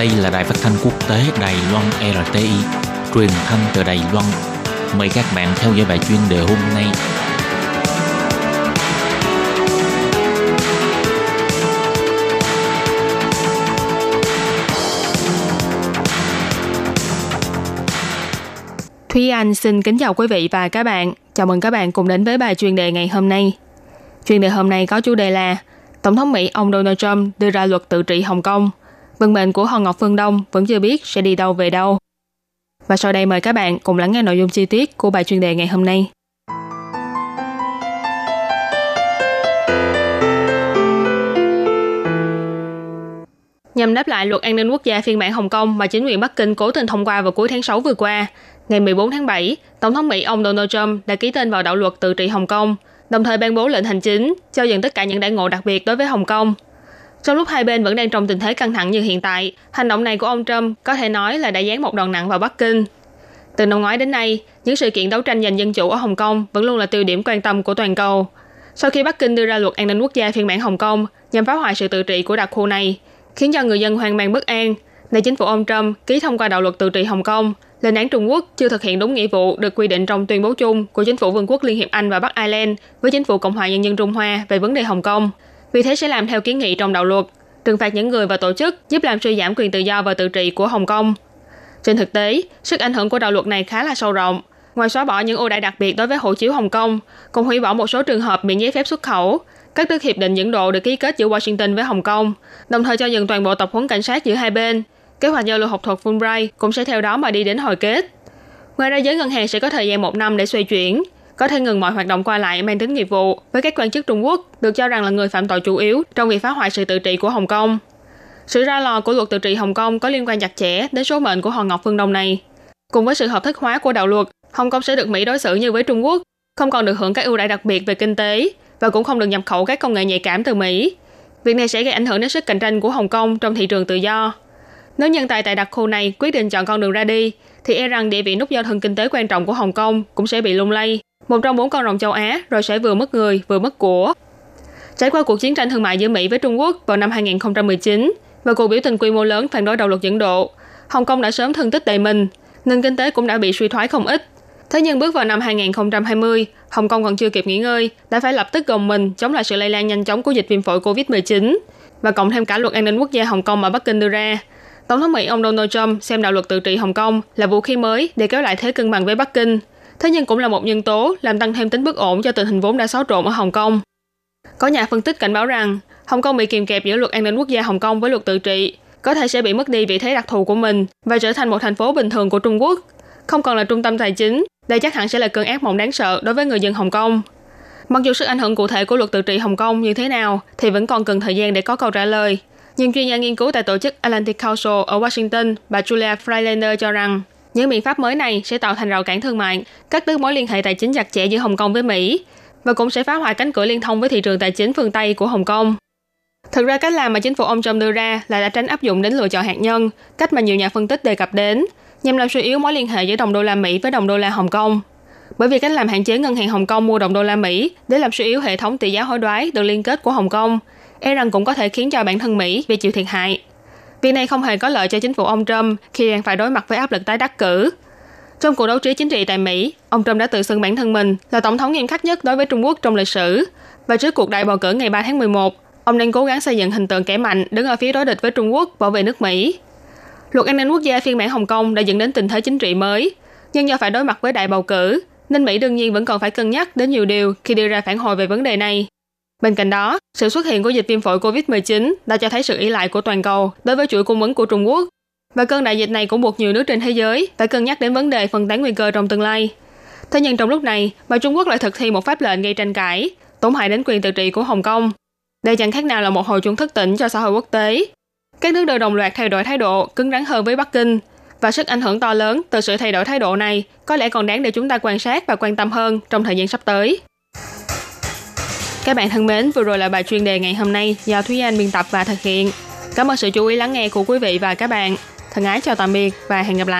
Đây là đài phát thanh quốc tế Đài Loan RTI, truyền thanh từ Đài Loan. Mời các bạn theo dõi bài chuyên đề hôm nay. Thúy Anh xin kính chào quý vị và các bạn. Chào mừng các bạn cùng đến với bài chuyên đề ngày hôm nay. Chuyên đề hôm nay có chủ đề là Tổng thống Mỹ ông Donald Trump đưa ra luật tự trị Hồng Kông. Vận mệnh của Hòn Ngọc Phương Đông vẫn chưa biết sẽ đi đâu về đâu. Và sau đây mời các bạn cùng lắng nghe nội dung chi tiết của bài chuyên đề ngày hôm nay. Nhằm đáp lại luật an ninh quốc gia phiên bản Hồng Kông mà chính quyền Bắc Kinh cố tình thông qua vào cuối tháng 6 vừa qua, ngày 14 tháng 7, Tổng thống Mỹ ông Donald Trump đã ký tên vào đạo luật tự trị Hồng Kông, đồng thời ban bố lệnh hành chính cho dừng tất cả những đại ngộ đặc biệt đối với Hồng Kông. Trong lúc hai bên vẫn đang trong tình thế căng thẳng như hiện tại, hành động này của ông Trump có thể nói là đã dán một đòn nặng vào Bắc Kinh. Từ năm ngoái đến nay, những sự kiện đấu tranh giành dân chủ ở Hồng Kông vẫn luôn là tiêu điểm quan tâm của toàn cầu. Sau khi Bắc Kinh đưa ra luật an ninh quốc gia phiên bản Hồng Kông nhằm phá hoại sự tự trị của đặc khu này, khiến cho người dân hoang mang bất an, nay chính phủ ông Trump ký thông qua đạo luật tự trị Hồng Kông, lên án Trung Quốc chưa thực hiện đúng nghĩa vụ được quy định trong tuyên bố chung của chính phủ Vương quốc Liên hiệp Anh và Bắc Ireland với chính phủ Cộng hòa Nhân dân Trung Hoa về vấn đề Hồng Kông. Vì thế sẽ làm theo kiến nghị trong đạo luật, trừng phạt những người và tổ chức giúp làm suy giảm quyền tự do và tự trị của Hồng Kông. Trên thực tế, sức ảnh hưởng của đạo luật này khá là sâu rộng. Ngoài xóa bỏ những ưu đãi đặc biệt đối với hộ chiếu Hồng Kông, còn hủy bỏ một số trường hợp miễn giấy phép xuất khẩu, các đức hiệp định dẫn độ được ký kết giữa Washington với Hồng Kông, đồng thời cho dừng toàn bộ tập huấn cảnh sát giữa hai bên. Kế hoạch giao lưu học thuật Fulbright cũng sẽ theo đó mà đi đến hồi kết. Ngoài ra, giới ngân hàng sẽ có thời gian một năm để xoay chuyển, có thể ngừng mọi hoạt động qua lại mang tính nghiệp vụ với các quan chức Trung Quốc được cho rằng là người phạm tội chủ yếu trong việc phá hoại sự tự trị của Hồng Kông. Sự ra lò của luật tự trị Hồng Kông có liên quan chặt chẽ đến số mệnh của Hòn Ngọc Phương Đông này. Cùng với sự hợp thức hóa của đạo luật, Hồng Kông sẽ được Mỹ đối xử như với Trung Quốc, không còn được hưởng các ưu đãi đặc biệt về kinh tế và cũng không được nhập khẩu các công nghệ nhạy cảm từ Mỹ. Việc này sẽ gây ảnh hưởng đến sức cạnh tranh của Hồng Kông trong thị trường tự do. Nếu nhân tài tại đặc khu này quyết định chọn con đường ra đi, thì e rằng địa vị nút giao thân kinh tế quan trọng của Hồng Kông cũng sẽ bị lung lay. Một trong bốn con rồng châu Á rồi sẽ vừa mất người vừa mất của. Trải qua cuộc chiến tranh thương mại giữa Mỹ với Trung Quốc vào năm 2019 và cuộc biểu tình quy mô lớn phản đối đạo luật dẫn độ, Hồng Kông đã sớm thân tích đầy mình, nền kinh tế cũng đã bị suy thoái không ít. Thế nhưng bước vào năm 2020, Hồng Kông còn chưa kịp nghỉ ngơi, đã phải lập tức gồng mình chống lại sự lây lan nhanh chóng của dịch viêm phổi COVID-19 và cộng thêm cả luật an ninh quốc gia Hồng Kông mà Bắc Kinh đưa ra. Tổng thống Mỹ ông Donald Trump xem đạo luật tự trị Hồng Kông là vũ khí mới để kéo lại thế cân bằng với Bắc Kinh. Thế nhưng cũng là một nhân tố làm tăng thêm tính bất ổn cho tình hình vốn đã xáo trộn ở Hồng Kông. Có nhà phân tích cảnh báo rằng Hồng Kông bị kìm kẹp giữa luật an ninh quốc gia Hồng Kông với luật tự trị, có thể sẽ bị mất đi vị thế đặc thù của mình và trở thành một thành phố bình thường của Trung Quốc, không còn là trung tâm tài chính. Đây chắc hẳn sẽ là cơn ác mộng đáng sợ đối với người dân Hồng Kông. Mặc dù sức ảnh hưởng cụ thể của luật tự trị Hồng Kông như thế nào thì vẫn còn cần thời gian để có câu trả lời. Nhưng chuyên gia nghiên cứu tại tổ chức Atlantic Council ở Washington, bà Julia Freilander cho rằng những biện pháp mới này sẽ tạo thành rào cản thương mại, cắt đứt mối liên hệ tài chính chặt chẽ giữa Hồng Kông với Mỹ và cũng sẽ phá hoại cánh cửa liên thông với thị trường tài chính phương Tây của Hồng Kông. Thực ra cách làm mà chính phủ ông Trump đưa ra là đã tránh áp dụng đến lựa chọn hạt nhân, cách mà nhiều nhà phân tích đề cập đến, nhằm làm suy yếu mối liên hệ giữa đồng đô la Mỹ với đồng đô la Hồng Kông. Bởi vì cách làm hạn chế ngân hàng Hồng Kông mua đồng đô la Mỹ để làm suy yếu hệ thống tỷ giá hối đoái được liên kết của Hồng Kông, e rằng cũng có thể khiến cho bản thân Mỹ bị chịu thiệt hại. Việc này không hề có lợi cho chính phủ ông Trump khi đang phải đối mặt với áp lực tái đắc cử. Trong cuộc đấu trí chính trị tại Mỹ, ông Trump đã tự xưng bản thân mình là tổng thống nghiêm khắc nhất đối với Trung Quốc trong lịch sử. Và trước cuộc đại bầu cử ngày 3 tháng 11, ông đang cố gắng xây dựng hình tượng kẻ mạnh đứng ở phía đối địch với Trung Quốc bảo vệ nước Mỹ. Luật an ninh quốc gia phiên bản Hồng Kông đã dẫn đến tình thế chính trị mới, nhưng do phải đối mặt với đại bầu cử, nên Mỹ đương nhiên vẫn còn phải cân nhắc đến nhiều điều khi đưa ra phản hồi về vấn đề này. Bên cạnh đó, sự xuất hiện của dịch viêm phổi COVID-19 đã cho thấy sự ý lại của toàn cầu đối với chuỗi cung ứng của Trung Quốc. Và cơn đại dịch này cũng buộc nhiều nước trên thế giới phải cân nhắc đến vấn đề phân tán nguy cơ trong tương lai. Thế nhưng trong lúc này, mà Trung Quốc lại thực thi một pháp lệnh gây tranh cãi, tổn hại đến quyền tự trị của Hồng Kông. Đây chẳng khác nào là một hồi chuông thức tỉnh cho xã hội quốc tế. Các nước đều đồng loạt thay đổi thái độ, cứng rắn hơn với Bắc Kinh. Và sức ảnh hưởng to lớn từ sự thay đổi thái độ này có lẽ còn đáng để chúng ta quan sát và quan tâm hơn trong thời gian sắp tới. Các bạn thân mến, vừa rồi là bài chuyên đề ngày hôm nay do Thúy Anh biên tập và thực hiện. Cảm ơn sự chú ý lắng nghe của quý vị và các bạn. Thân ái chào tạm biệt và hẹn gặp lại.